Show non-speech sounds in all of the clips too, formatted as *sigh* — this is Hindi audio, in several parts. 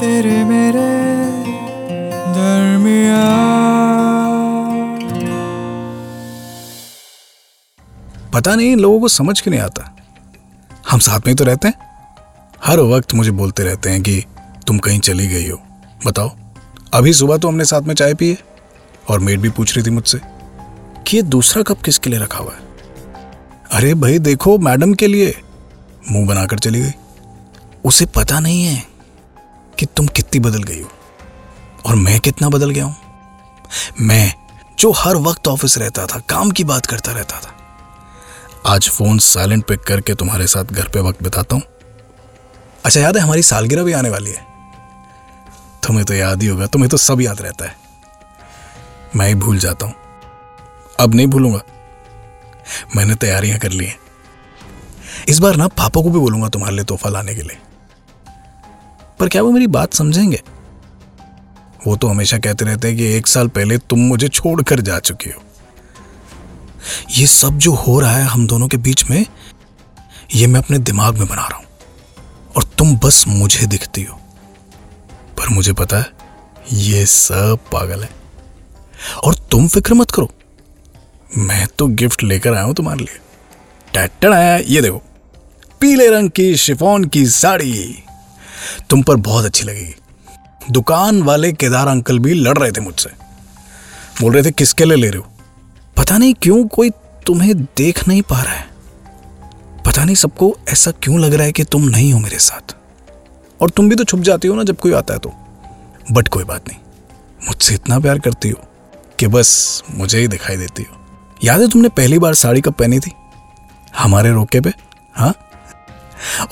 तेरे मेरे दरमिया पता नहीं, इन लोगों को समझ क्यों नहीं आता? हम साथ में तो रहते हैं। हर वक्त मुझे बोलते रहते हैं कि तुम कहीं चली गई हो। बताओ, अभी सुबह तो हमने साथ में चाय पी है, और मेड भी पूछ रही थी मुझसे कि ये दूसरा कप किसके लिए रखा हुआ है? अरे भाई, देखो, मैडम के लिए। मुँह बनाकर चली गई। उसे पता नहीं है कि तुम कितनी बदल गई हो और मैं कितना बदल गया हूँ? मैं, जो हर वक्त ऑफ़िस रहता था, काम की बात करता रहता था, आज फ़ोन साइलेंट पे करके तुम्हारे साथ घर पे वक्त बिताता हूँ। अच्छा याद है, हमारी सालगिरह भी आने वाली है। तुम्हें तो याद ही होगा, तुम्हें तो सब याद रहता है। मैं ही भूल जाता हूँ। अब नहीं भूलूँगा। मैंने तैयारियाँ कर ली हैं। इस बार ना, पापा को भी बोलूँगा तुम्हारे लिए तोहफा लाने के लिए। पर क्या वो मेरी बात समझेंगे? वो तो हमेशा कहते रहते हैं कि एक साल पहले तुम मुझे छोड़कर जा चुकी हो। ये सब जो हो रहा है हम दोनों के बीच में, ये मैं अपने दिमाग में बना रहा हूँ। और तुम बस मुझे दिखती हो। पर मुझे पता है, ये सब पागल है। और तुम फ़िक्र मत करो। मैं तो गिफ्ट लेकर आया हूँ तुम्हारे लिए। टैटन आया ये देखो। पीले रंग की, शिफॉन की साड़ी। तुम पर बहुत अच्छी लगेगी। दुकान वाले केदार अंकल भी लड़ रहे थे मुझसे। बोल रहे थे, किसके लिए ले रहे हो? पता नहीं क्यों कोई तुम्हें देख नहीं पा रहा है। पता नहीं सबको ऐसा क्यों लग रहा है कि तुम नहीं हो मेरे साथ। और तुम भी तो छुप जाती हो ना जब कोई आता है तो। बट कोई बात नहीं, मुझसे इतना प्यार करती हो कि बस मुझे ही दिखाई देती हो। याद है तुमने पहली बार साड़ी कब पहनी थी? हमारे रोके पे हाँ?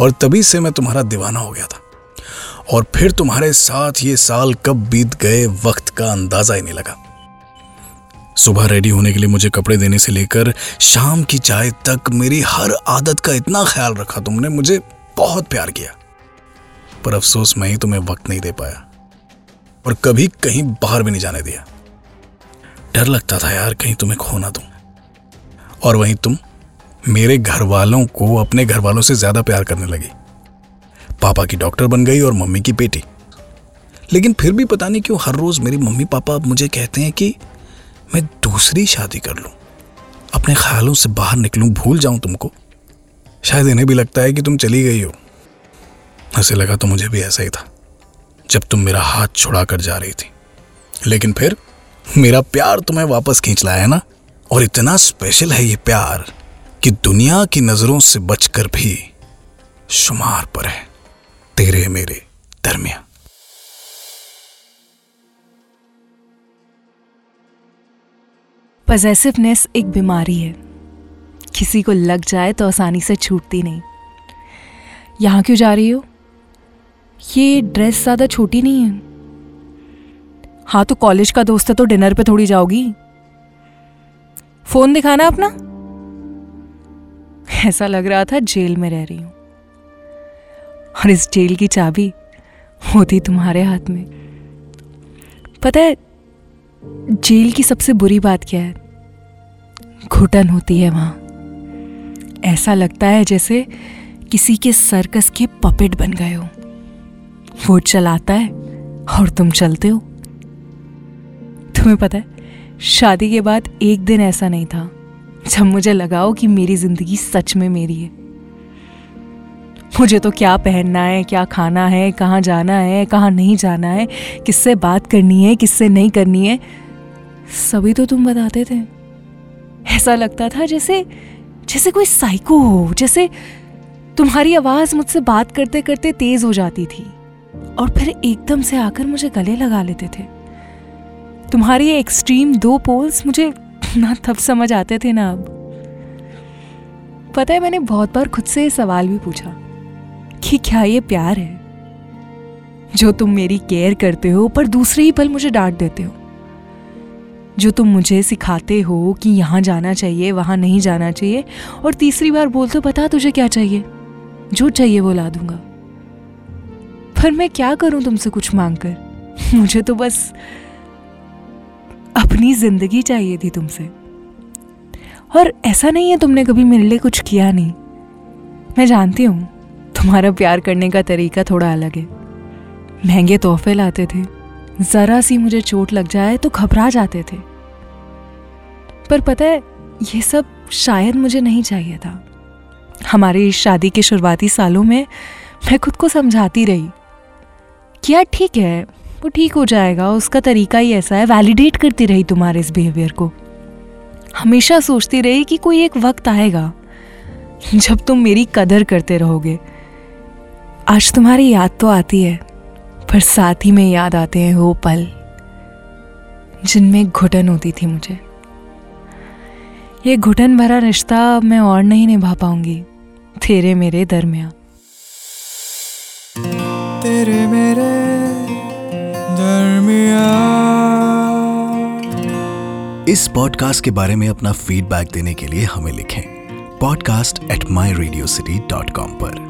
और तभी से मैं तुम्हारा दीवाना हो गया था। और फिर तुम्हारे साथ ये साल कब बीत गए वक्त का अंदाज़ा ही नहीं लगा। सुबह रेडी होने के लिए मुझे कपड़े देने से लेकर शाम की चाय तक मेरी हर आदत का इतना ख्याल रखा तुमने, मुझे बहुत प्यार किया। पर अफसोस, मैं ही तुम्हें वक्त नहीं दे पाया और कभी कहीं बाहर भी नहीं जाने दिया। डर लगता था यार, कहीं तुम्हें खो ना दूँ। और वहीं तुम मेरे घर वालों को अपने घर वालों से ज़्यादा प्यार करने लगी। पापा की डॉक्टर बन गई और मम्मी की बेटी। लेकिन फिर भी पता नहीं क्यों हर रोज मेरी मम्मी पापा मुझे कहते हैं कि मैं दूसरी शादी कर लूँ। अपने ख्यालों से बाहर निकलूं, भूल जाऊँ तुमको। शायद इन्हें भी लगता है कि तुम चली गई हो। ऐसे लगा तो मुझे भी ऐसा ही था, जब तुम मेरा हाथ छुड़ा कर जा रही थी। लेकिन फिर मेरा प्यार तुम्हें वापस खींच लाया है ना? और इतना स्पेशल है ये प्यार कि दुनिया की नज़रों से बचकर भी शुमार पर है। तेरे मेरे दरमिया पजेसिवनेस एक बीमारी है। किसी को लग जाए तो आसानी से छूटती नहीं। यहाँ क्यों जा रही हो? ये ड्रेस ज़्यादा छोटी नहीं है। हाँ तो कॉलेज का दोस्त है तो डिनर पे थोड़ी जाओगी। फ़ोन दिखाना अपना? ऐसा लग रहा था जेल में रह रही हूँ। और इस जेल की चाबी होती तुम्हारे हाथ में। पता है, जेल की सबसे बुरी बात क्या है? घुटन होती है वहाँ। ऐसा लगता है जैसे किसी के सर्कस के पपेट बन गए हो। वो चलाता है और तुम चलते हो। तुम्हें पता है, शादी के बाद एक दिन ऐसा नहीं था जब मुझे लगाओ कि मेरी ज़िंदगी सच में मेरी है। मुझे तो क्या पहनना है, क्या खाना है, कहाँ जाना है, कहाँ नहीं जाना है, किससे बात करनी है, किससे नहीं करनी है। सभी तो तुम बताते थे। ऐसा लगता था जैसे जैसे कोई साइको हो, जैसे तुम्हारी आवाज़ मुझसे बात करते करते तेज हो जाती थी। और फिर एकदम से आकर मुझे गले लगा लेते थे। तुम्हारी एक्सट्रीम दो पोल्स मुझे *laughs* ना तब समझ आते थे ना अब। पता है, मैंने बहुत बार खुद से सवाल भी पूछा। कि क्या ये प्यार है? जो तुम मेरी केयर करते हो, पर दूसरे ही पल मुझे डांट देते हो। जो तुम मुझे सिखाते हो कि यहाँ जाना चाहिए, वहाँ नहीं जाना चाहिए, और तीसरी बार बोल तो बता तुझे क्या चाहिए? जो चाहिए वो ला दूँगा। पर मैं क्या करूँ तुमसे कुछ मांगकर? *laughs* मुझे तो बस अपनी ज़िंदगी चाहिए थी तुमसे। और ऐसा नहीं है तुमने कभी मेरे लिए कुछ किया नहीं। मैं जानती हूँ। तुम्हारा प्यार करने का तरीका थोड़ा अलग है। महँगे तोहफे लाते थे। ज़रा सी मुझे चोट लग जाए तो घबरा जाते थे। पर पता है, ये सब शायद मुझे नहीं चाहिए था। हमारी इस शादी के शुरुआती सालों में मैं खुद को समझाती रही कि यार ठीक है, वो ठीक हो जाएगा, उसका तरीका ही ऐसा है वैलिडेट करती रही तुम्हारे इस बिहेवियर को। हमेशा सोचती रही कि कोई एक वक्त आएगा जब तुम मेरी कदर करते रहोगे। आज तुम्हारी याद तो आती है पर साथ ही में याद आते हैं वो पल जिनमें घुटन होती थी मुझे। ये घुटन भरा रिश्ता मैं और नहीं निभा पाऊँगी तेरे मेरे दरमिया तेरे मेरे दरमिया इस पॉडकास्ट के बारे में अपना फीडबैक देने के लिए हमें लिखें podcast at my Radio City dot com पर।